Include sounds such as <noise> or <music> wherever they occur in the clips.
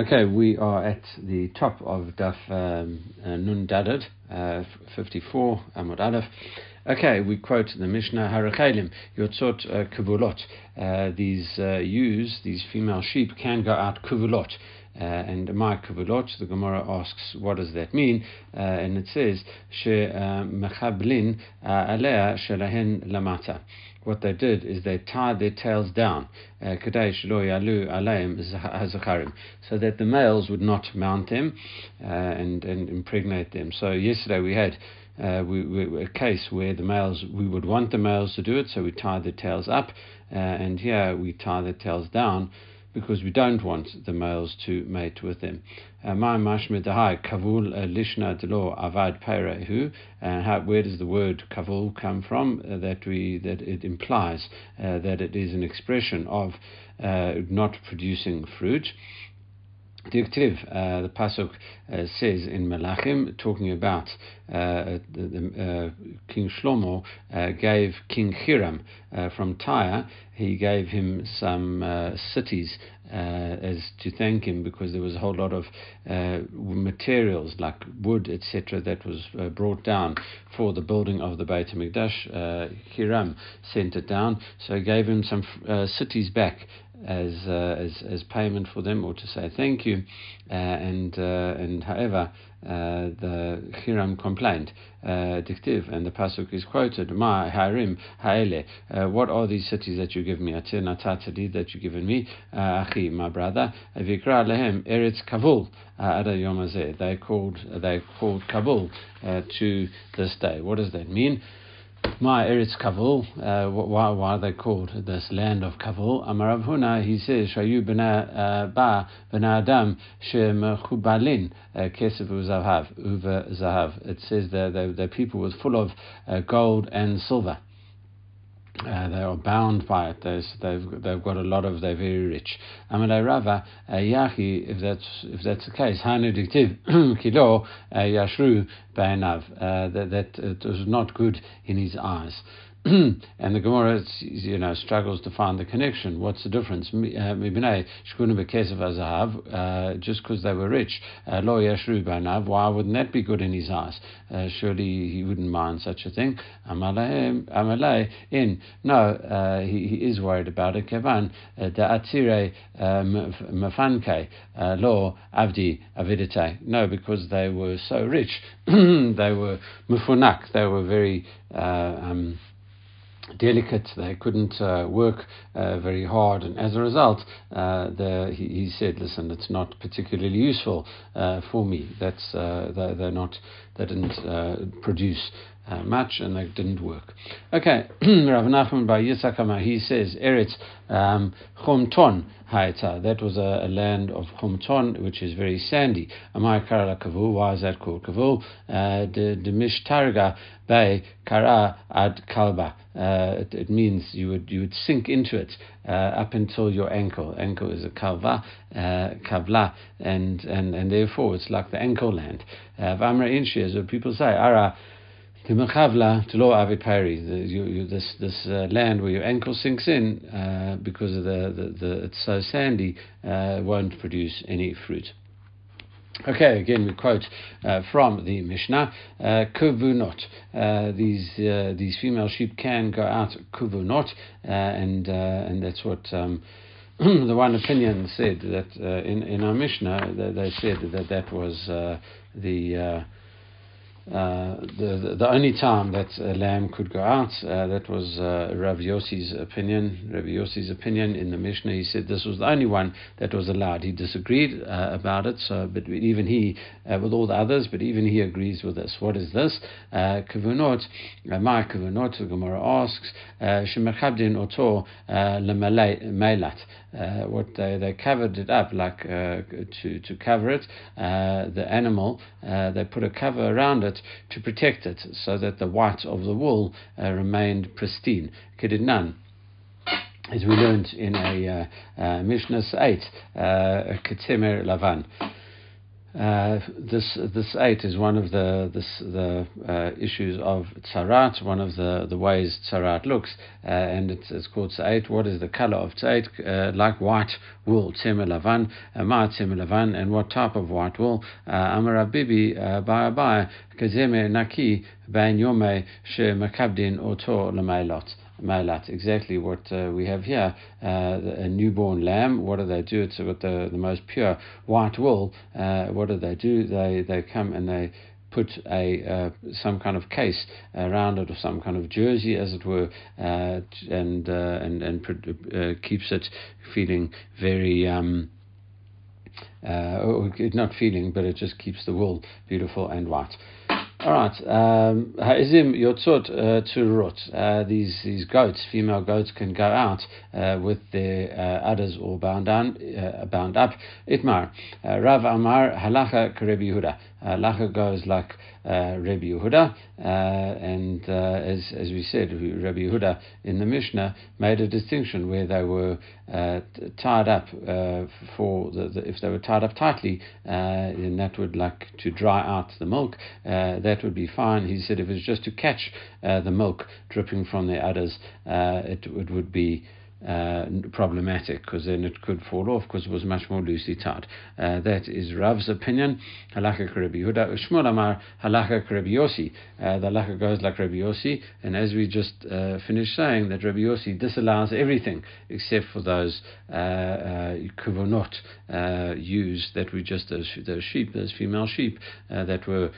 Okay, we are at the top of Daf um, uh, Nun Daled, uh, 54, Amud Aleph. Okay, we quote the Mishnah Harachelim, Yotzot uh, Kuvulot. These uh, ewes, these female sheep, can go out Kuvulot. Uh, and my kavulot, the Gemara asks, what does that mean? Uh, and it says, she mechablin alea shelahen lamata what they did is they tied their tails down, uh, so that the males would not mount them uh, and, and impregnate them. So yesterday we had uh, we, we, a case where the males, we would want the males to do it, so we tie the tails up, uh, and here we tie the tails down because we don't want the males to mate with them. Uh, kavul uh, avad peirehu. Uh, where does the word kavul come from? Uh, that we that it implies uh, that it is an expression of uh, not producing fruit. Diktiv, uh, the pasuk uh, says in Melachim, talking about uh, the, the, uh, King Shlomo uh, gave King Hiram uh, from Tyre, he gave him some cities as to thank him because there was a whole lot of materials like wood, etc., that was brought down for the building of the Beit HaMikdash. Hiram sent it down, so he gave him some cities back as, uh, as as payment for them or to say thank you. Uh, and uh, and however, uh, the Hiram complained, uh, dictive, and the pasuk is quoted, Ma Harim Haele. Uh, what are these cities that you give me? Atir natatali that you've given me, Achi, my brother. Vikra lehem Eretz Kavul. Ada Yomazeh. They called they called Kabul to this day. What does that mean? My Eretz Kavul, uh, why, why are they called this land of Kavul? Amarav Huna, he says, Shayu uh, ba b'na adam shemechubalin uh, kesef uzahav, uva zahav. It says that the, the people was full of uh, gold and silver. Uh, they are bound by it. They've they've got a lot of. They're very rich. Amalei Rava uh, Yahi. If that's if that's the case, Hanu Diktiv <clears throat> Kilo uh, Yashru Be'enav. That that it was not good in his eyes. <clears throat> and the Gemara, you know, struggles to find the connection. What's the difference? Uh, uh, just because they were rich, uh, lo banav. Why wouldn't that be good in his eyes? surely he wouldn't mind such a thing. Amalei in no, he, he is worried about it. Kevan the atire mafanke lo avdi avidite. No, because they were so rich, <clears throat> they were mufunak. They were very. Um, delicate. They couldn't uh, work uh, very hard, and as a result, uh, the, he, he, said, "Listen, it's not particularly useful uh, for me. That's uh, they're, they're, not. They didn't uh, much and they didn't work. Okay, <clears throat> Rav Nachman by Yisakama, he says, Eretz um, Chomton Haita. That was a, a, land of Chomton, which is very sandy. Amai Karala Kavul. Why is that called Kavul? The Mishtarga Bay Kara Ad Kalba. Uh, it, means you would you would sink into it uh, up until your ankle. Ankle is a kalva, uh, kavla, and, and and therefore it's like the ankle land. Uh, Vamra inshi, as people say, ara. To lo avid This this uh, land where your ankle sinks in uh, because of the, the, the it's so sandy uh, won't produce any fruit. Okay, again we quote uh, from the Mishnah, uh, kuvunot. Uh, these uh, these female sheep can go out kuvunot, uh, and uh, and that's what um, <clears throat> the one opinion said that in in our Mishnah they, they said that that was the uh, the, the only time that a lamb could go out, uh, that was uh, Rav Yossi's opinion. Rav Yossi's opinion in the Mishnah, he said this was the only one that was allowed. He disagreed uh, about it, so but even he, uh, with all the others, but even he agrees with this. What is this? Kavunot, my kavunot. The Gemara asks, shemachabdin oto lemelat. What they, they covered it up like to to cover it, the animal. they put a cover around it to protect it so that the white of the wool uh, remained pristine. Kedidnan as we learned in a uh, uh, Mishnah 8, uh, Ketemer Lavan. Uh, this this eight is one of the this, the uh, issues of tzarat, one of the, the ways tzarat looks, uh, and it's, it's called tzait. What is the color of tzait? Uh, like white wool, tzemer lavan, ma tzemer lavan, and what type of white wool? Uh, Amar Bibi baya kazeme naki ben yome she makabdin oto lamailot. Malat, exactly what uh, we have here. Uh, a newborn lamb, what do they do? It's got the, the most pure white wool. Uh, what do they do? They, they come and they put a uh, some kind of case around it or some kind of jersey, as it were, uh, and uh, and and keeps it feeling very. Um, not feeling, but it just keeps the wool beautiful and white. All right. Um, ha'izim yotzot uh, turut. Uh, these these goats, female goats, can go out uh, with their uh, udders all bound down, uh, bound up. Itmar. Uh, Rav Amar halacha karebi Yehuda. Halacha goes like uh, Rabbi Yehuda, uh, and uh, as as we said, Rabbi Yehuda in the Mishnah made a distinction where they were uh, tied up uh, for the, the, if they were tied up tightly, and that would like to dry out the milk. that would be fine. He said if it was just to catch the milk dripping from the udders, it, it would be uh, problematic because then it could fall off because it was much more loosely tied. Uh, that is Rav's opinion. Halakha Rabbi Yehuda. Shmuel Amar Halakha Rabbi Yossi. Uh, the halakha goes like Rabbi Yossi, and as we just uh, finished saying, that Rabbi Yossi disallows everything except for those uh, uh, uh, used that we just those, those sheep, those female sheep that were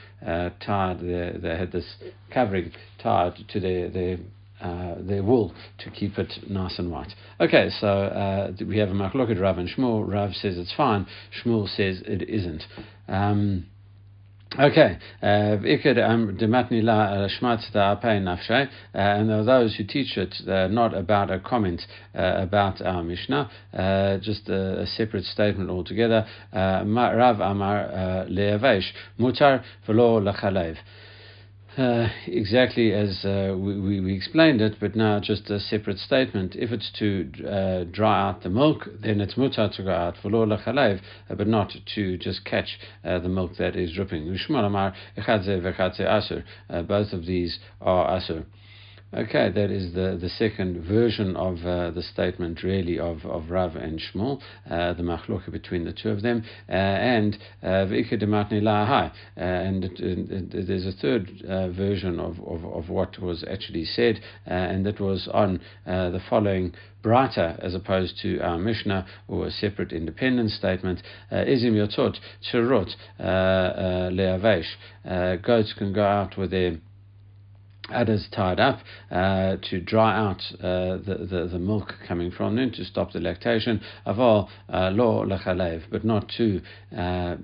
tied. They, they had this covering tied to their their uh, their wool to keep it nice and white. Okay, so uh, we have a machloked Rav and Shmuel. Rav says it's fine. Shmuel says it isn't. Um, Okay, uh, uh, and there are those who teach it uh, not about a comment uh, about our Mishnah, uh, just a, a, separate statement altogether. Uh, Rav Amar Le'avesh, mutar v'lo lachalev. Uh, exactly as uh, we, we, explained it, but now just a separate statement. If it's to uh, dry out the milk, then it's mutar to go out for chalev, uh, but not to just catch uh, the milk that is dripping. Both of these are asur. Okay, that is the, the second version of uh, the statement, really, of, of Rav and Shmuel, uh, the machloka between the two of them, uh, and uh, lahai. Uh, and it, it, it, there's a third uh, version of, of, of what was actually said, and that was on the following brighter as opposed to our Mishnah or a separate independent statement. Izim yotot cherot leavesh. Goats can go out with their udders tied up uh, to dry out uh, the, the, the, milk coming from them to stop the lactation. Aval uh, lo lechalev, but not to uh,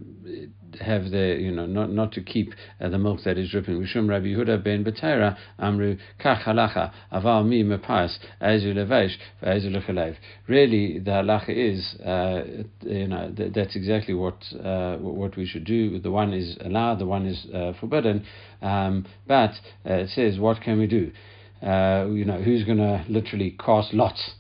have the you know not not to keep uh, the milk that is dripping. Rishum Rabbi Yehuda ben Betera Amru Kach halacha aval mi mepas levesh lechalev. Really, the halacha is uh, you know th- that's exactly what uh, what we should do. The one is allowed, the one is uh, forbidden. Um, but uh, it says, what can we do? Uh, you know, who's going to literally cast lots?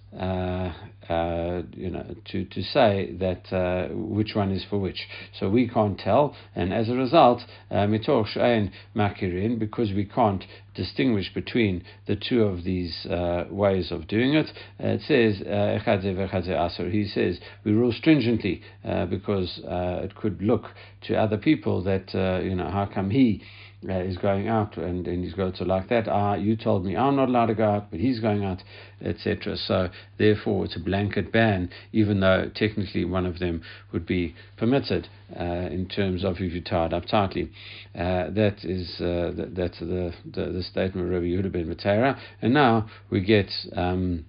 Uh, uh, you know, to, to say that uh, which one is for which. So we can't tell, and as a result, mitoch she'en makirin, because we can't distinguish between the two of these uh, ways of doing it. Uh, it says uh, He says we rule stringently because it could look to other people that you know how come he uh, is going out and, and he's to like that. Ah, you told me I'm not allowed to go out, but he's going out, etc. So therefore, it's a blanket ban, even though technically one of them would be permitted uh, in terms of if you tied up tightly. Uh, that is uh, that, that's the, the, the statement of Rabbi Yehuda ben Matera. And now we get. Um,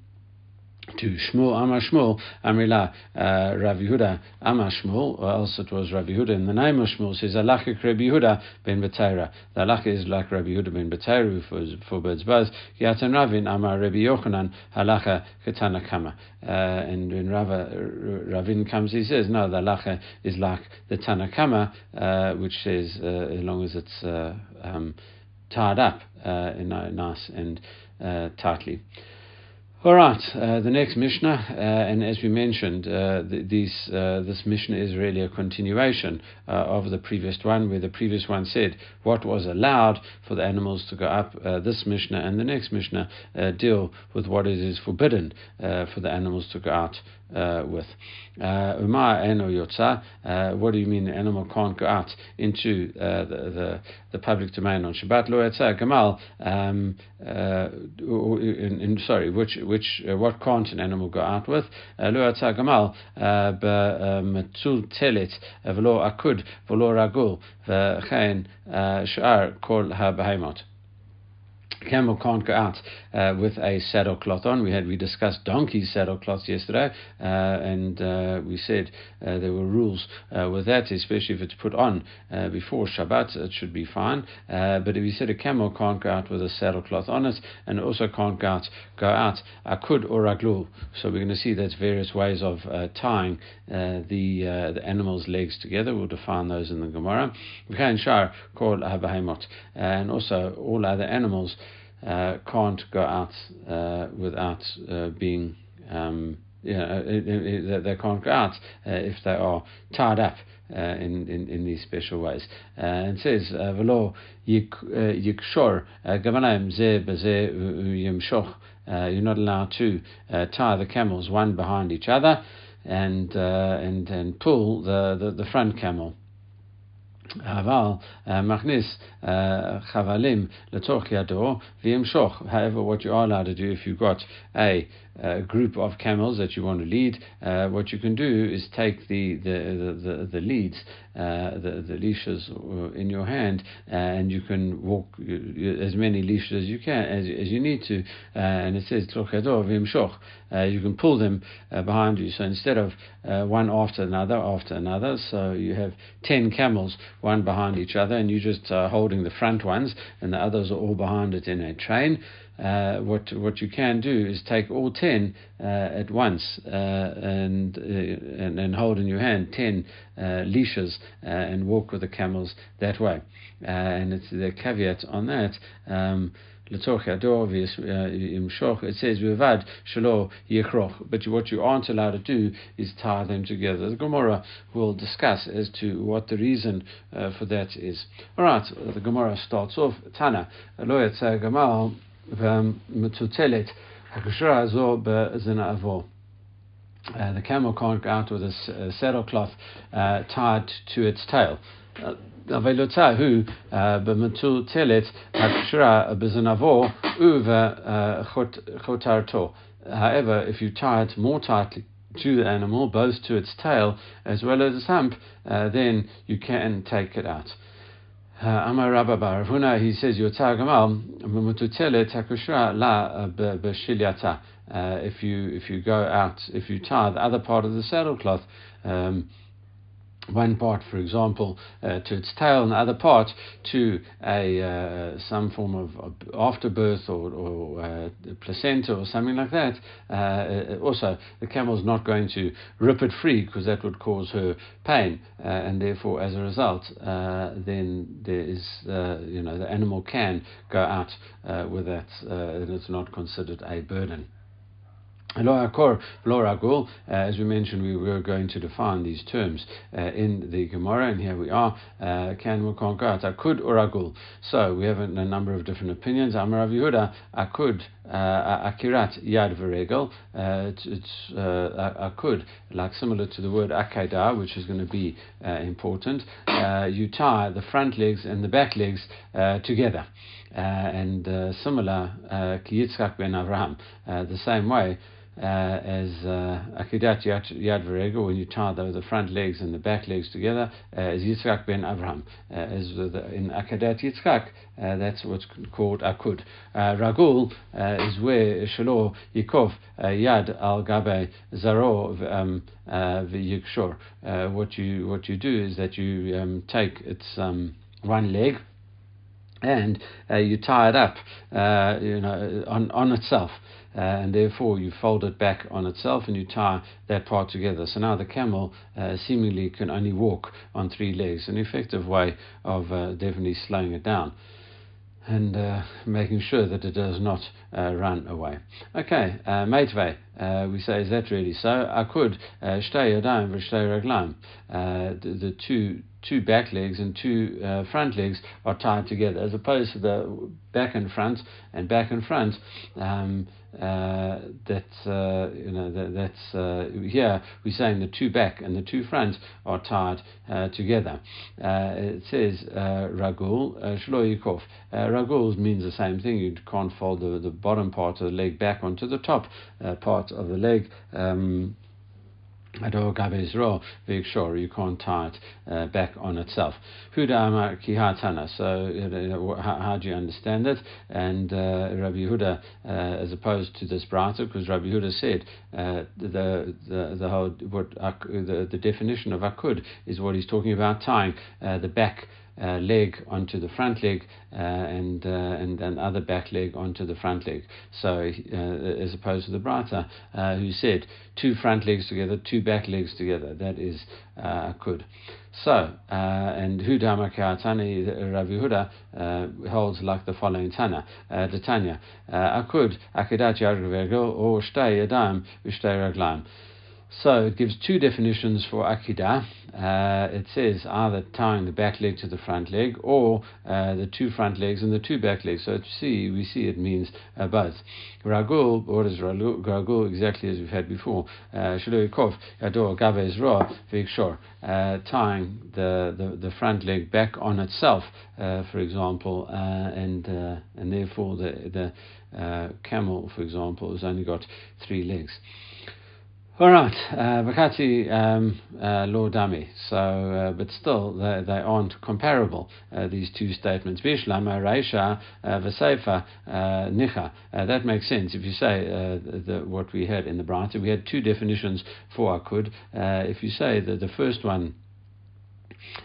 to Shmuel Amar Shmuel Amrila uh, Rav Yehuda or else it was Rav Yehuda in the name of Shmuel says Alachik Rabbi Yehuda ben Betera. The Alach is like Rabbi Yehuda ben Betera who forbids both. Yatan Ravin Amar Rabbi Yochanan Halacha Ketana Kama. Uh, and when Rava, Ravin comes, he says no, the Halacha is like the Tanakama, uh, which says uh, as long as it's uh, um, tied up uh, nice and tightly. All right, uh, the next Mishnah, uh, and as we mentioned, uh, these, uh, this Mishnah is really a continuation uh, of the previous one, where the previous one said what was allowed for the animals to go up. Uh, this Mishnah and the next Mishnah deal with what it is forbidden for the animals to go out uh, with. Uh, uh, what do you mean the animal can't go out into uh, the, the, the public domain on Shabbat? Lo yatsa gamal. Um, uh, in, in, sorry, which which what can't an animal go out with? Lo yatsa gamal bemetul telet v'lo akud v'lo ragul v'chein shar kol ha-beheimot camel can't go out uh, with a saddle cloth on. We had we discussed donkey saddle cloths yesterday, uh, and uh, we said uh, there were rules uh, with that, especially if it's put on uh, before Shabbat, it should be fine. but if we said a camel can't go out with a saddle cloth on it, and also can't go out go out akud or aglul. So we're going to see that's various ways of tying the the animal's legs together. We'll define those in the Gemara. And also all other animals uh, can't go out uh, without uh, being, um, you know, they, they can't go out uh, if they are tied up. Uh, in, in, in these special ways. Uh, and it says, "Velo yikshor gavanaim ze beze yimshoch." You're not allowed to tie the camels one behind each other and and and pull the, the, the front camel. אבל מכניס חבלים לתוך ידו וימשוך. However, what you are allowed to do if you've got a a group of camels that you want to lead, uh, what you can do is take the the the, the, leads, uh, the the leashes in your hand, uh, and you can walk as many leashes as you can as, as you need to. Uh, and it says uh, you can pull them uh, behind you. So instead of one after another after another, so you have ten camels, one behind each other, and you're just holding the front ones, and the others are all behind it in a train uh, what what you can do is take all ten uh, at once uh, and, uh, and, and hold in your hand ten uh, leashes uh, and walk with the camels that way. and it's the caveat on that. Um, it says vivad shelo yichroch, but what you aren't allowed to do is tie them together. The Gemara will discuss as to what the reason uh, for that is. All right, the Gemara starts off Tana lo gamal ומטוטלת, הקשורה הזו בזנבו. Uh, the camel can't go out with a, a saddlecloth uh, tied to its tail. הוא במטולטלת הקשורה בזנבו ובחוטרתו. However, if you tie it more tightly to the animal, both to its tail as well as its hump, uh, then you can take it out. Amar Rabba Bar Huna, he says, Yotzar Gamal, Mututele Takushra La Beshilyata. If you if you go out, if you tie the other part of the saddlecloth, um, one part, for example, uh, to its tail, and the other part to a uh, some form of afterbirth or, or uh, placenta or something like that. Uh, uh, also, the camel is not going to rip it free because that would cause her pain, uh, and therefore, as a result, then there is you know the animal can go out with that, and it's not considered a burden. Uh, as we mentioned, we were going to define these terms uh, in the Gemara, and here we are. Uh, can we conquer Akud or Agul? So we have a, number of different opinions. Amar Rav Yehuda, Akud, uh, Akirat Yad Veregel. Uh, it's uh, Akud, like similar to the word Akeda, which is going to be important. you tie the front legs and the back legs together. and similar, uh, ben Avraham, the same way uh, as uh, Akidat Yad Verego, when you tie the, the front legs and the back legs together, uh, as Yitzchak ben Avraham. Uh, the, in Akidat Yitzchak, uh, that's what's called Akud. Uh, Ragul is where Shalo Yikov Yad al Gabe Zaro um, V'Yikshor. What you what you do is that you um, take its um, one leg and uh, you tie it up, uh, you know, on, on itself. Uh, and therefore you fold it back on itself and you tie that part together. So now the camel uh, seemingly can only walk on three legs, an effective way of uh, definitely slowing it down. and uh, making sure that it does not uh, run away. Okay, uh, Meitvei, uh, we say, is that really so? I Akud, shtei yadayim v'shtei raglam. The two two back legs and two uh, front legs are tied together, as opposed to the back and front and back and front. Um, uh, that uh, you know that, that's uh, here we're saying the two back and the two front are tied uh, together. Uh, it says ragul shloikov. Ragul means the same thing. You can't fold the, the bottom part of the leg back onto the top part of the leg. Um, Ador Gabes Ro, Vig Shor, you can't tie it uh, back on itself. Huda Kihatana, so how, how, do you understand it? And uh, Rabbi Huda, uh, as opposed to this Brata, because Rabbi Huda said uh, the, the, the whole, what, the, the definition of Akud is what he's talking about, tying uh, the back uh, leg onto the front leg uh, and, uh, and and other back leg onto the front leg. So uh, as opposed to the Brata uh, who said two front legs together, two back legs together. That is uh, good. So and Huda Tani Ravi Huda holds like the following Tana, the Tanya. Akud Akidat Yargvergo or Shtay Yadam Vishtay Raglam. So it gives two definitions for Akidah. Uh, it says either tying the back leg to the front leg or uh, the two front legs and the two back legs. So see, we see it means uh, both. Ragul, what is ragul? Exactly as we've had before. Uh, Shaloikov, Yador, Gavez Ra, Vikshor. Uh, tying the, the, the front leg back on itself, uh, for example, and and therefore the, the camel, for example, has only got three legs. All right, Vakati uh, um, uh. So, uh, but still, they, they aren't comparable, uh, these two statements. Vishlama, Reisha, uh, Vasefa, uh, Nicha. That makes sense. If you say the, what we had in the Branta, we had two definitions for Akud. if you say that the first one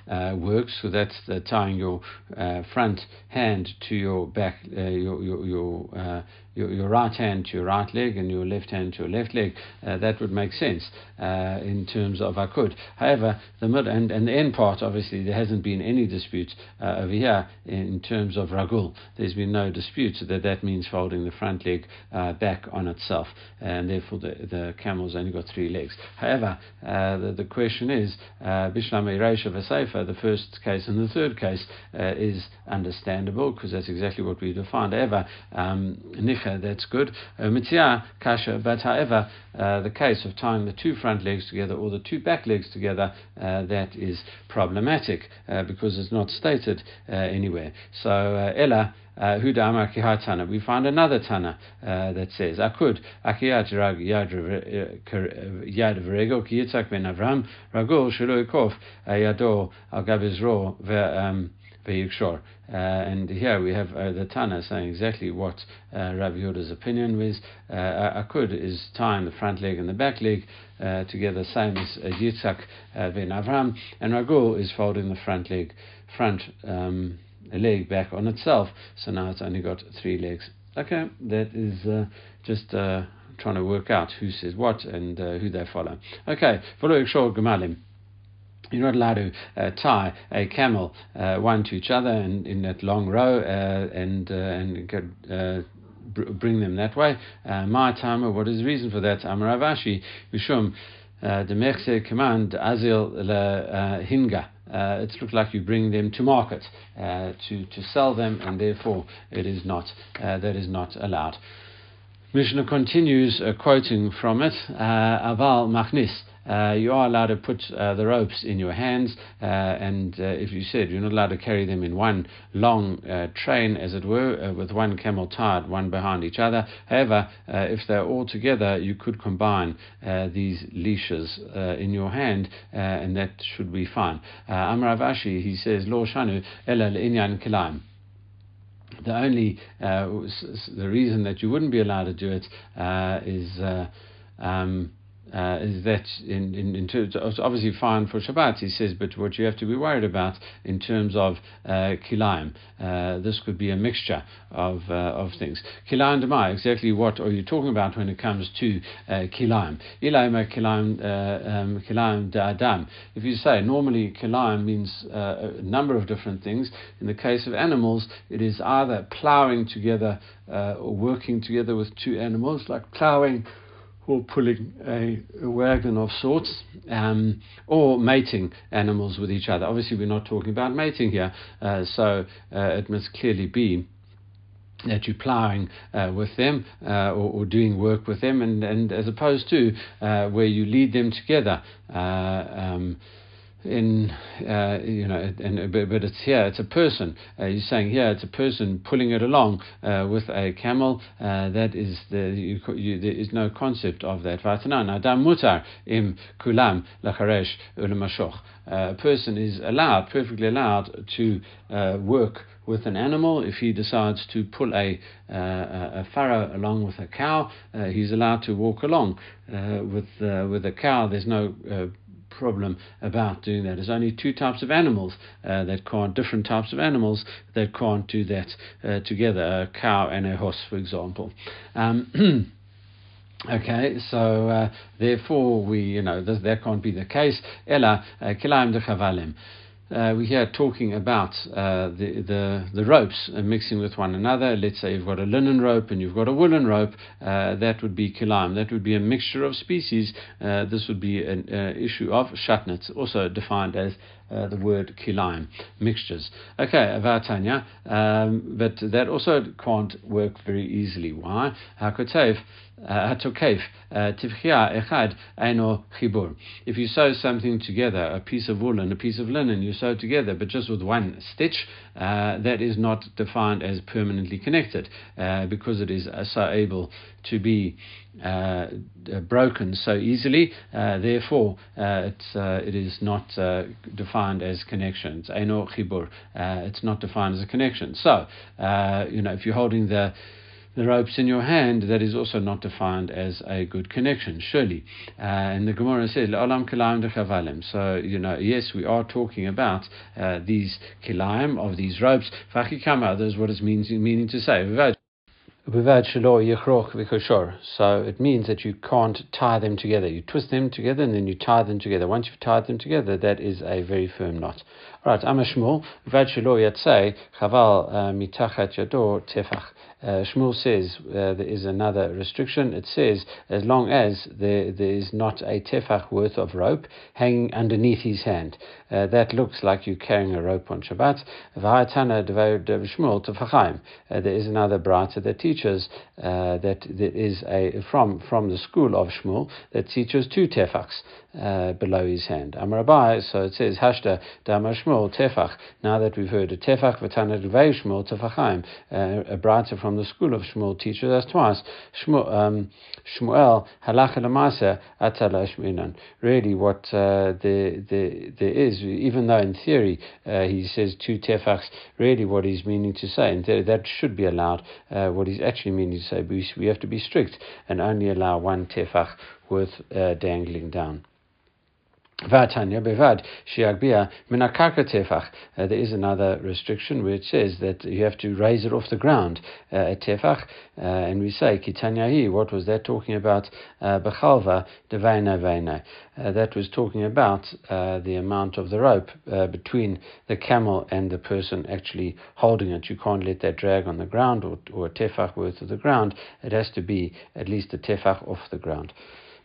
uh, works. So that's tying your uh, front hand to your back, uh, your your your, uh, your, your right hand to your right leg and your left hand to your left leg. Uh, that would make sense uh, in terms of akud. However, the mid and, and the end part, obviously, there hasn't been any dispute over here in terms of ragul. There's been no dispute that that means folding the front leg back on itself, and therefore the, the camel's only got three legs. However, the, the question is, Bishlam Sefer, the first case and the third case, uh, is understandable because that's exactly what we defined. However, um, nicha, that's good. Uh, kasha, but however, uh, the case of tying the two front legs together or the two back legs together, uh, that is problematic because it's not stated anywhere. So, Ella, Huda. We find another Tana uh, that says, Akud, Akiyat Gabizro, Veyikshor. Uh, and here we have uh, the Tana saying exactly what uh, Rabbi Yehuda's opinion was. Uh, Akud is tying the front leg and the back leg uh, together, same as uh, Yitzhak uh, ben Avram, and Ragul is folding the front leg, front um, leg back on itself. So now it's only got three legs. Okay, that is uh, just trying to work out who says what and who they follow. Okay, follow short gemalim. You're not allowed to uh, tie a camel uh, one to each other in, in that long row uh, and and get, bring them that way. my timer, what is the reason for that? Amaravashi, Vishum, the Mechse command Azil le Hinga uh, it looks like you bring them to market uh, to, to sell them, and therefore it is not uh, that is not allowed. Mishnah continues uh, quoting from it, uh, Aval Machnis. Uh, you are allowed to put uh, the ropes in your hands, uh, and uh, if you said you're not allowed to carry them in one long uh, train, as it were, uh, with one camel tied one behind each other. However, if they're all together, you could combine these leashes in your hand, and that should be fine. Amar Avashi, he says, Lo shanu ela inyan kilaim the only uh, the reason that you wouldn't be allowed to do it uh, is uh, um, uh, is that in, in, in terms of, obviously fine for Shabbat, he says, but what you have to be worried about in terms of uh, kilayim, uh, this could be a mixture of, uh, of things. Kilayim demai, exactly what are you talking about when it comes to uh, kilayim? Ilayim kilayim, uh, um, kilayim da'adam. If you say, normally kilayim means uh, a number of different things. In the case of animals, it is either ploughing together uh, or working together with two animals, like ploughing or pulling a, a wagon of sorts, um, or mating animals with each other. Obviously, we're not talking about mating here, uh, so uh, it must clearly be that you're ploughing uh, with them uh, or, or, doing work with them, and, and as opposed to uh, where you lead them together. Uh, um, in uh, you know, and, but, it's here, it's a person. Uh, you're saying here, it's a person pulling it along uh, with a camel. Uh, that is the you, you, there is no concept of that. Mutar im kulam. Uh, a person is allowed, perfectly allowed, to uh, work with an animal. If he decides to pull a, uh, a farrow along with a cow, uh, he's allowed to walk along uh, with with a cow. There's no problem about doing that. There's only two types of animals uh, that can't, different types of animals that can't do that uh, together, a cow and a horse, for example. Um, <clears throat> Okay, so uh, therefore we, you know, this, that can't be the case. Ella uh, kilaim de chavalim uh, we hear talking about uh, the, the, the ropes uh, mixing with one another. Let's say you've got a linen rope and you've got a woolen rope. Uh, that would be kilaim. That would be a mixture of species. Uh, this would be an uh, issue of shatnetz, also defined as uh, the word kilaim, mixtures. Okay, avatanya, um, but that also can't work very easily. Why? Hakotev, hatokev, tivchia echad chibur. If you sew something together, a piece of wool and a piece of linen, you sew together, but just with one stitch, uh, that is not defined as permanently connected uh, because it is uh, so able to be uh, broken so easily. Uh, therefore, uh, it's, it is not defined as connection. It's eno chibur. it's not defined as a connection. So, you know, if you're holding the the ropes in your hand, that is also not defined as a good connection, surely. Uh, and the Gemara says, Olam kilayim de So, you know, yes, we are talking about uh, these kilayim, of these ropes. Fachikama, that's what it means, meaning to say. So it means that you can't tie them together. You twist them together and then you tie them together. Once you've tied them together, that is a very firm knot. Right, Shelo Yatzei, Chaval uh, Mitachat Tefach. Uh, Shmuel says uh, there is another restriction. It says as long as there, there is not a tefach worth of rope hanging underneath his hand. Uh, that looks like you're carrying a rope on Shabbat. Uh, there is another brata that teaches uh, that there is a from from the school of Shmuel that teaches two tefachs uh, below his hand. Amarabai, so it says Hashda Damar Shmuel tefach. Now that we've heard a tefach v'tana Shmuel tefachaim, a brata from the school of Shmuel teaches us twice. Shmuel, um, Shmuel halacha atala. Really, what uh, there, there is, even though in theory uh, he says two tefachs, really what he's meaning to say, and that should be allowed. Uh, what he's actually meaning to say, we, we have to be strict and only allow one tefach worth uh, dangling down. Vatanya bevad shiagbia minakarka tefach. Uh, there is another restriction it says that you have to raise it off the ground uh, at tefach, uh, and we say kitanyahi. What was that talking about? Uh, bechalva devaina vaina. Uh, that was talking about uh, the amount of the rope between the camel and the person actually holding it. You can't let that drag on the ground or, or a tefach worth of the ground. It has to be at least a tefach off the ground.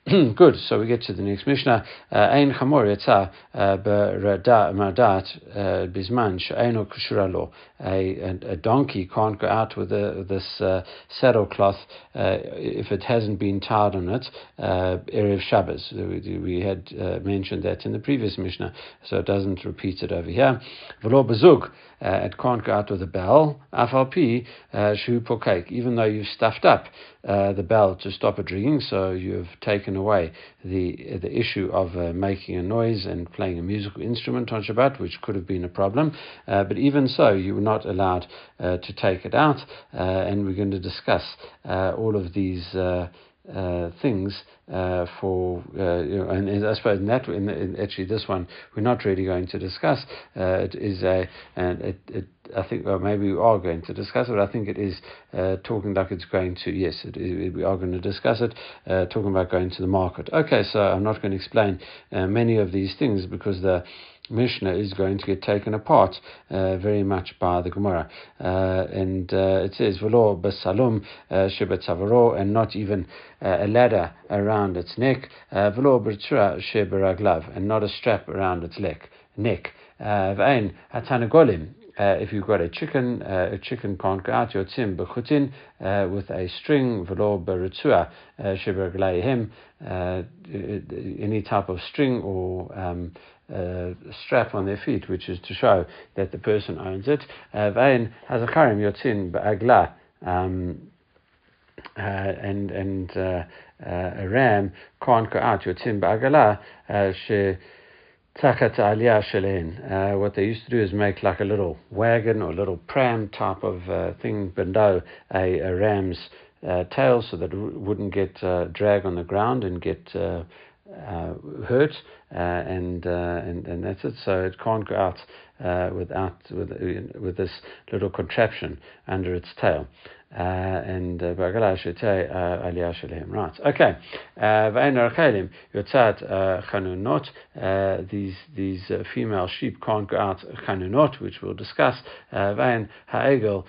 <clears throat> Good. So we get to the next Mishnah. Uh, Ein chamor yatsa uh, b'radat uh, bisman she'eno kushura lo. A a donkey can't go out with a, this uh, saddle cloth uh, if it hasn't been tied on it uh, erev Shabbos. We, we had uh, mentioned that in the previous Mishnah, so it doesn't repeat it over here. V'lo bezug. Uh, it can't go out with a bell, afalpi shu pokak, even though you've stuffed up uh, the bell to stop it ringing, so you've taken away the the issue of uh, making a noise and playing a musical instrument on Shabbat, which could have been a problem. Uh, but even so, you were not allowed uh, to take it out, uh, and we're going to discuss all of these uh, things uh, for uh, you know, and, I suppose in that in, in, actually this one we're not really going to discuss. Uh, it is a and it, it I think well, maybe we are going to discuss it. I think it is uh, talking like it's going to yes it, it, we are going to discuss it. Uh, talking about going to the market. Okay, so I'm not going to explain many of these things because the Mishnah is going to get taken apart uh, very much by the Gemara. Uh, and uh, it says, Velo basalum uh, shebetzavaro, and not even uh, a ladder around its neck, uh, Velo bertura sheberaglav, and not a strap around its neck. neck. V'ain hatanagolim, uh, if you've got a chicken, uh, a chicken can't go out yotzim bechutin uh, with a string velo beritzua shebergleihem, any type of string or um, uh, strap on their feet, which is to show that the person owns it. Vain has a karim yotzin ba'agla. Um, uh, and and uh, uh, a ram can't go out yotzin ba'agala she tachat. What they used to do is make like a little wagon or little pram type of uh, thing below a, a ram's uh, tail so that it wouldn't get uh, drag on the ground and get uh, uh, hurt, uh, and, uh, and and that's it. So it can't go out uh, without with with this little contraption under its tail. Uh, and uh, Bagala Shetei Aliyah Shalem. Right. Okay. V'ain Archelim Yotzat Chanunot. These these female sheep can't go out Chanunot, which we'll discuss. V'ain Ha'egel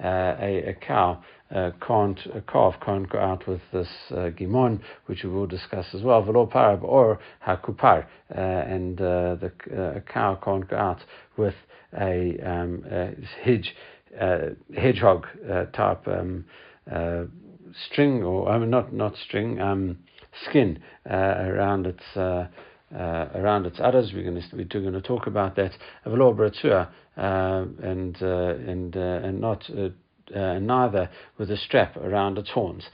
a cow uh, can't a calf can't go out with this uh, gimon, which we will discuss as well. Velo parab or hakupar, uh, and uh, the uh, cow can't go out with a, um, a hedge, hedgehog type um, string or I mean not not string um, skin around its. Uh, around its udders. We're going to we're going to talk about that. Uh, and uh, and and not uh, neither with a strap around its horns.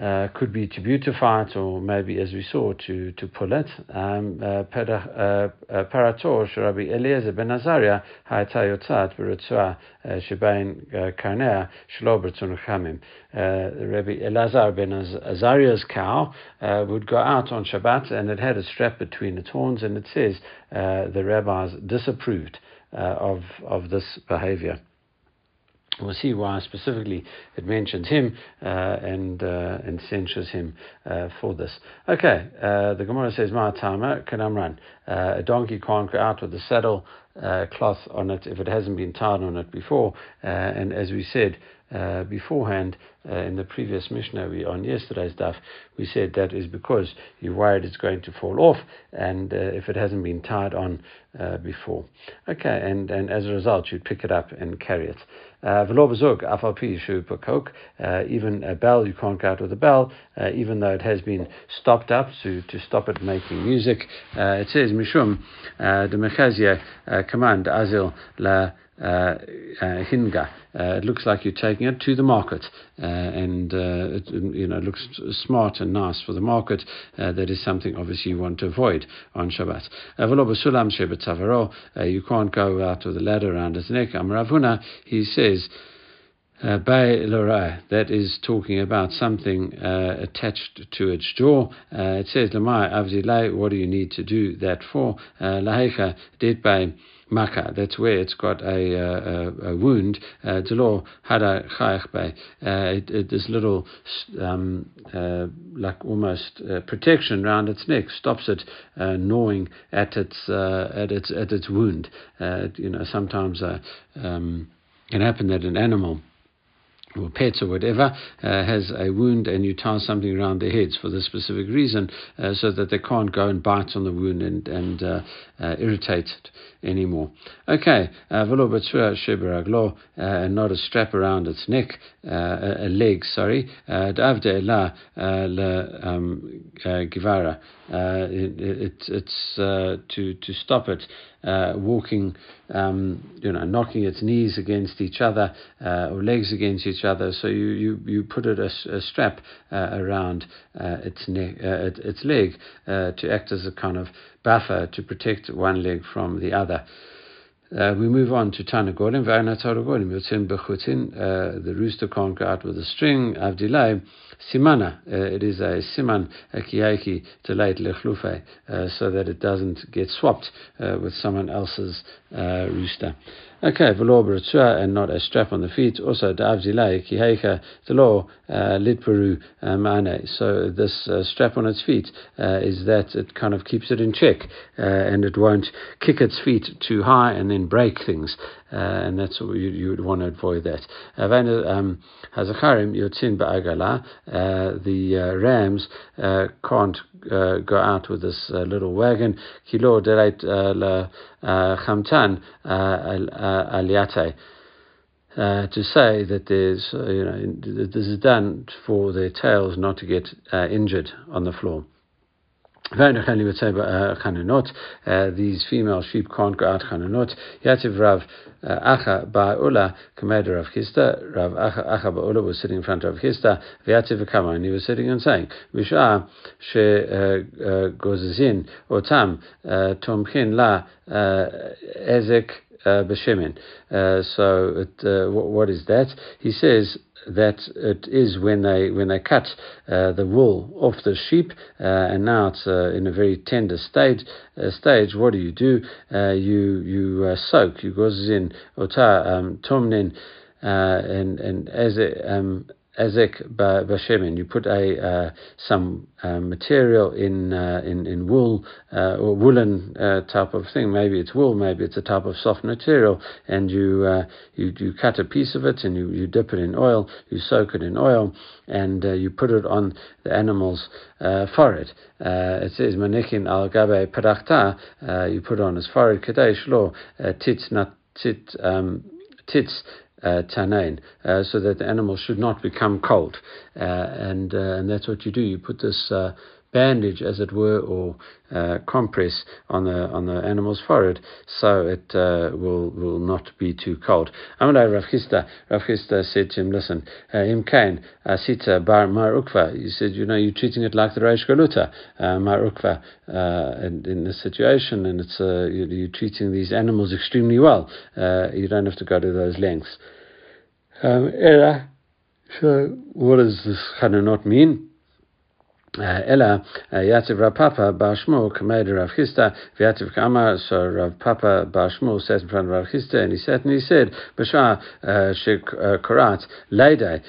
Uh, could be to beautify it, or maybe, as we saw, to, to pull it. Um, uh, uh, Parator Rabbi Eliezer ben Azaria Hayatayotzat Berutzua Shebain Karnea Shlo Bertzun Chamim. Rabbi Elazar ben Azaria's cow uh, would go out on Shabbat, and it had a strap between its horns, and it says uh, the rabbis disapproved of of this behavior. We'll see why specifically it mentions him uh, and uh, and censures him uh, for this. Okay, uh, the Gemara says, "Ma'atama kanamran." Uh, a donkey can't go out with the saddle uh, cloth on it if it hasn't been tied on it before. and as we said, uh, beforehand uh, in the previous Mishnah we, on yesterday's daf, we said that is because you're worried it's going to fall off, and uh, if it hasn't been tied on uh, before. Okay, and, and as a result, you'd pick it up and carry it. Uh, uh, even a bell, you can't go out with a bell, even though it has been stopped up to, to stop it making music. it says, Mishum, the Mechazia command, Azil la uh, uh, hinga. Uh, it looks like you're taking it to the market, and it you know looks smart and nice for the market. that is something obviously you want to avoid on Shabbat. you can't go out with a ladder around his neck. Amravuna, he says. Uh, Bay that is talking about something uh, attached to its jaw. Uh, it says, Lamai Avzilai, what do you need to do that for? Lahecha, did by maka. That's where it's got a, a, a wound. Uh, hada chayach uh, This little um, uh, like almost uh, protection around its neck stops it uh, gnawing at its uh, at its at its wound. you know, sometimes um, can happen that an animal or pets or whatever uh, has a wound and you tie something around their heads for this specific reason uh, so that they can't go and bite on the wound and, and uh, uh irritate it anymore. Okay, uh, uh and not a strap around its neck, a leg, sorry. Davde um, givara. It's to, to stop it uh, walking, um, you know, knocking its knees against each other uh, or legs against each other. So you, you, you put it a, a strap uh, around uh, its neck, uh, its leg, uh, to act as a kind of buffer to protect one leg from the other. uh, we move on to Tanagolim. V'ayna Tanagolim yotzin bechutin. Uh, the rooster can't go out with a string. Avdilai simana. Uh, it is a siman a kiyaki delayed lechlufe, uh, so that it doesn't get swapped uh, with someone else's uh, rooster. Okay, v'lo b'ritzua and not a strap on the feet. Also, da'avzilai kiheicha the law uh, litperu mane. Um, so this uh, strap on its feet uh, is that it kind of keeps it in check and it won't kick its feet too high and then break things, uh, and that's what you, you would want to avoid that. Um, uh, the uh, rams can't go out with this little wagon. Kilo dereit la chamtan aliate. Uh, to say that there's, uh, you know, this is done for their tails not to get uh, injured on the floor. Would say chananot. These female sheep can't go out chananot. Yativ Rav uh, Acha Ba'ula Kamed Rav Chisda. Rav Acha Ba'ula was sitting in front of Rav Chisda. V'yativ Kama, and he was sitting and saying, Visha she uh, uh, gozizin otam tomchin la ezek b'shemin. So, it, what is that? He says that it is when they when they cut uh, the wool off the sheep, uh, and now it's uh, in a very tender stage. Uh, stage, what do you do? Uh, you you uh, soak. You goes in ota um, tomnin and and as it, um, ezek b'shemen. You put a uh, some uh, material in uh, in in wool uh, or woolen uh, type of thing. Maybe it's wool, maybe it's a type of soft material, and you uh, you you cut a piece of it and you, you dip it in oil. You soak it in oil and you put it on the animal's forehead. it says manikin al gabe parachta. You put on his forehead. Kadesh lo tits not tit um, tits uh, tanain, uh, so that the animal should not become cold. Uh, and, uh, and that's what you do. You put this uh, bandage, as it were, or uh, compress on the on the animal's forehead, so it uh, will will not be too cold. Amalai Rav Chisda, Rav Chisda said to him, "Listen, uh, Im Kain Asita Bar Mar Ukva." He said, "You know, you're treating it like the Reish Galuta uh, Mar uh, in, this situation, and it's uh, you're treating these animals extremely well. you don't have to go to those lengths." Um, so, what does this kind of not mean? Eh, Ella eh, Yativ Rav Papa Bashmu Kamed Rav Chisda Vyativ Kamar. So Rav Papa Bashmu says in front of Rav Chisda, and he said, and he said, Bashar eh, Shek Korat Leide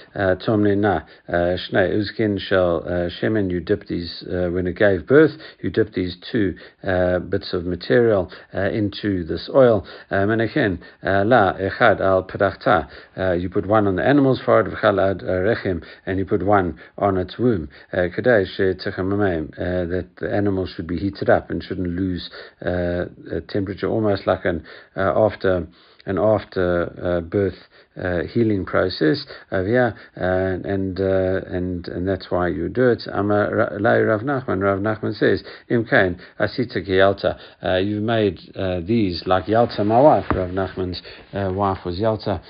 Tomne Na Shnei Uzkin Shel Shemen. You dip these when it gave birth. You dip these two bits of material into this oil. Menachin La Echad Al Pedachta. You put one on the animal's forehead, V'chal Rechim, and you put one on its womb. Kadesh uh, that the animal should be heated up and shouldn't lose uh, temperature, almost like an uh, after an after uh, birth uh, healing process uh, and and, uh, and that's why you do it. Amar Rav Nachman. Rav Nachman says, Imkain asita Yalta. Uh, you made uh, these like Yalta, my wife. Rav Nachman's uh, wife was Yalta.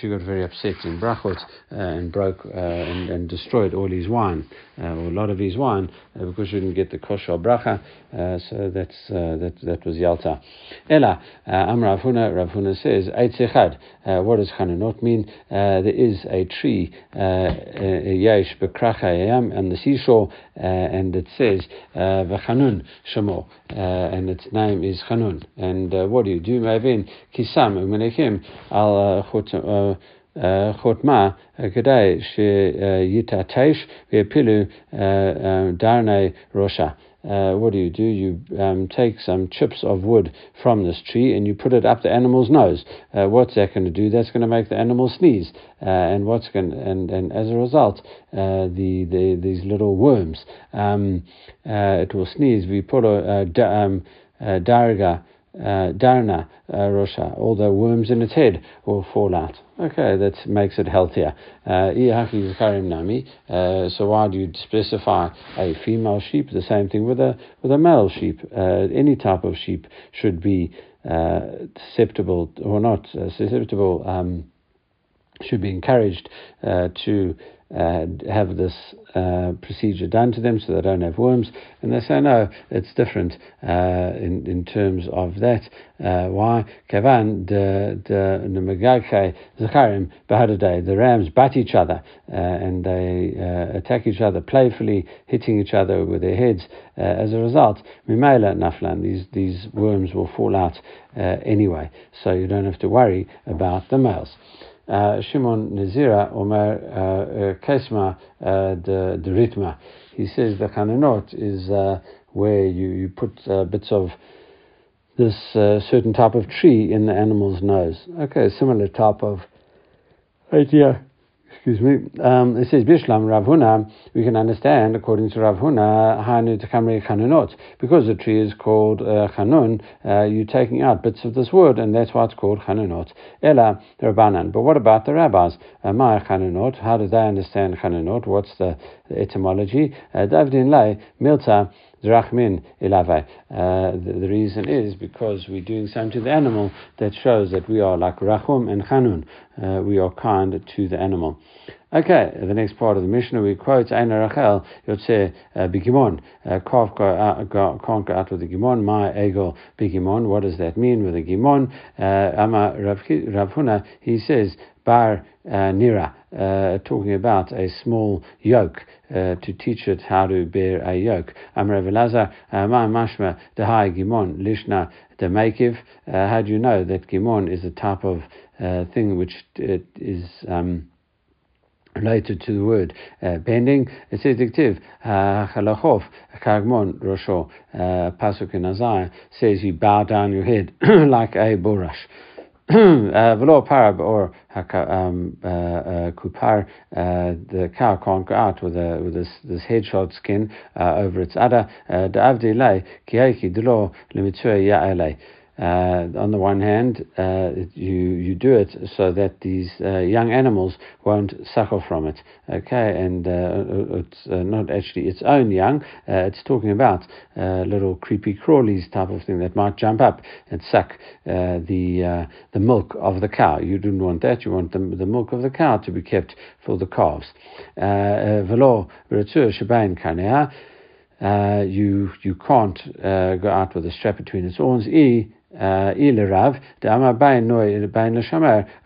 she got very upset in Brachot and broke and, and destroyed all his wine, Uh, or a lot of his wine, uh, because you didn't get the kosher bracha. Uh, so that's that that was Yalta. Ella Amar Rav Huna. Rav Huna says, Eitzechad. What does Chananot mean uh, there is a tree, uh, uh, Yesh Bekrachayam, on the seashore, uh, and it says V'chanun Shemo, and its name is Chanun. And what do you do? Mavin Kisam Umenechim al חותמה כדאי שיתעטש ויפילו דרני ראשה uh, what do you do? You um, take some chips of wood from this tree and you put it up the animal's nose. Uh, what's that going to do? That's going to make the animal sneeze, uh, and what's going and and as a result, uh, the, the these little worms, um, uh, it will sneeze. We put a, a um, darga uh, Darna uh, Rosha, all the worms in its head will fall out. Okay, that makes it healthier. Uh, uh, so why do you specify a female sheep? The same thing with a with a male sheep. Uh, any type of sheep should be uh, susceptible or not uh, susceptible. Um, should be encouraged to uh, have this uh, procedure done to them so they don't have worms. And they say, no, it's different uh, in, in terms of that. Uh, why? Kavan, the the rams bat each other uh, and they uh, attack each other playfully, hitting each other with their heads. as a result, Mimela Naflan, these, these worms will fall out anyway, so you don't have to worry about the males. Uh, Shimon Nazira Omer uh, uh, Kesma the Ritma. He says the Chananot is where you, you put bits of this certain type of tree in the animal's nose. Okay, similar type of idea excuse me, um, it says Bishlam Rav Huna, we can understand, according to Rav Huna, Hanu Takamri Chanunot. Because the tree is called uh, Chanun, uh, you're taking out bits of this wood, and that's why it's called Chanunot. Ella Rabbanan. But what about the rabbis? Uh, My Chanunot, how do they understand Chanunot? What's the, the etymology? Uh, Davdin Lay, Milta, Drachmin ilave. Uh, the, reason is because we're doing something to the animal that shows that we are like Rachum and Chanun. Uh, we are kind to the animal. Okay, the next part of the Mishnah we quote Eina Rachel Yotze uh, Bigimon. Uh, go can't go out with the Gimon. My ego Bigimon. What does that mean with the Gimon? Ama Rav Huna he says Bar Nira, talking about a small yoke uh, to teach it how to bear a yoke. Am Rav Elazar, uh, my mashma dehai gimon lishna demekiv. Uh, how do you know that gimon is a type of uh, thing which it is um, related to the word uh, bending. It says dictive halachov kagmon rosho pasuk in says you bow down your head <clears throat> like a bulrush. Uh, velo parab or um, uh, uh, kupar, the cow can't go out with a with this this headshot skin over its udder. Ya'alei. Uh, on the one hand, uh, you you do it so that these uh, young animals won't suckle from it. Okay, and uh, it's uh, not actually its own young. Uh, it's talking about little creepy crawlies type of thing that might jump up and suck the the milk of the cow. You don't want that. You want the, the milk of the cow to be kept for the calves. Velo uh, you you can't uh, go out with a strap between its horns. E Ilirav,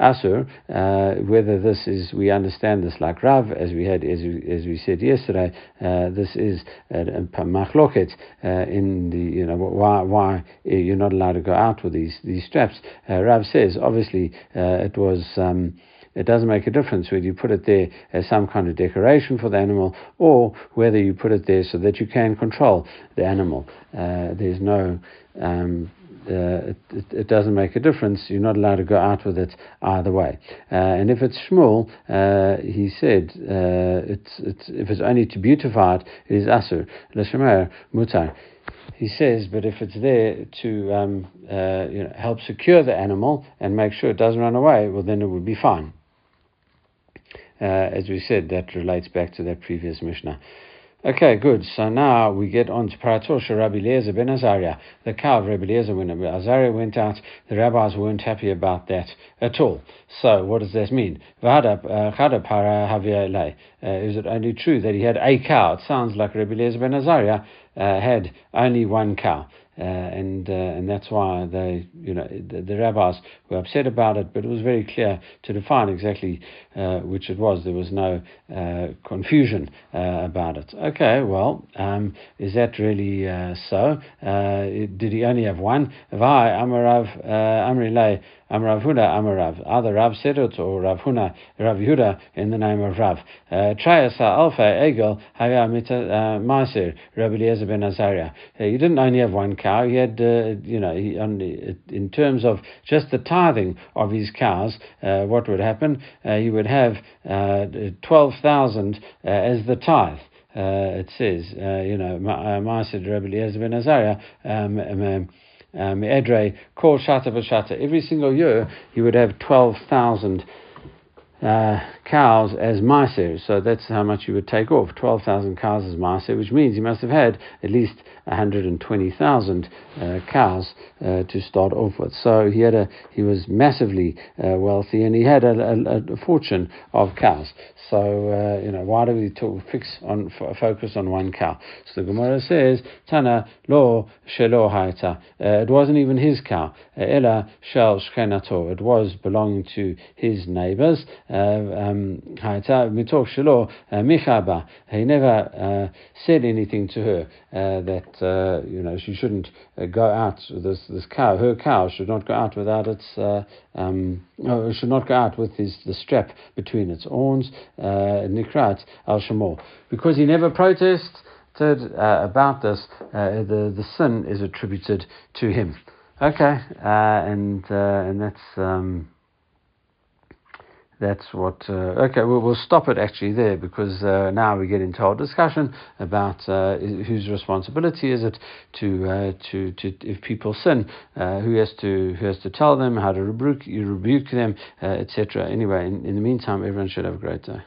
Asur, whether this is, we understand this like Rav, as we had, as we, as we said yesterday, uh, this is uh, machloket uh, in the, you know, why, why you're not allowed to go out with these, these straps. Uh, Rav says, obviously, uh, it was, um, it doesn't make a difference whether you put it there as some kind of decoration for the animal or whether you put it there so that you can control the animal. Uh, there's no um, uh, it, it, doesn't make a difference. You're not allowed to go out with it either way. Uh, and if it's Shmuel, uh, he said uh, it's, it's, if it's only to beautify it, it is asur. L'shemer mutar. He says, but if it's there to um, uh, you know, help secure the animal and make sure it doesn't run away, well, then it would be fine. As we said, that relates back to that previous Mishnah. Okay, good. So now we get on to Paratosha Rabbi Eliezer ben Azariah. The cow of Rabbi Eliezer, ben Azariah went out, the rabbis weren't happy about that at all. So what does that mean? Uh, is it only true that he had a cow? It sounds like Rabbi Eliezer ben Azariah uh, had only one cow. Uh, and uh, and that's why they, you know, the, the, rabbis were upset about it. But it was very clear to define exactly uh, which it was. There was no uh, confusion uh, about it. Okay, well, um, is that really uh, so? did he only have one? Vai Amarav Amrilay. Amrav Huda Amarav. Either Rav said or Rav Huna, Rav Yehuda in the name of Rav. Trayasa Alfa Egel Haya Mita Masir Rabbi Eliezer ben Azariah. He didn't only have one cow. He had, uh, you know, he, only, in terms of just the tithing of his cows, uh, what would happen? Uh, he would have uh, 12,000 uh, as the tithe. Uh, it says, you know, Maasid Rebbe Eliezer ben Azariah, um, um, um, Edrei, Kol Shata V'Shata. Every single year, he would have 12,000 uh, cows as maaser. So that's how much you would take off. 12,000 cows as maaser, which means he must have had at least 120,000 uh, cows uh, to start off with. So he had a he was massively uh, wealthy and he had a, a, a, fortune of cows. So uh, you know why do we talk, fix on f- focus on one cow? So the Gemara says Tana lo shelo haita. Uh, it wasn't even his cow. Uh, ela shel shkenato. It was belonging to his neighbors. Um, michaba. He never said anything to her that uh, you know she shouldn't uh, go out. This this cow, her cow, should not go out without its uh, um, should not go out with his the strap between its horns. Uh, Nikrat al Shemor, because he never protested uh, about this. Uh, the the sin is attributed to him. Okay, and and that's. Um, that's what. Uh, okay, we'll, we'll stop it actually there because uh, now we get into our discussion about uh, whose responsibility is it to uh, to to if people sin, uh, who has to who has to tell them how to rebuke you rebuke them, uh, etc. Anyway, in, in the meantime, everyone should have a great day.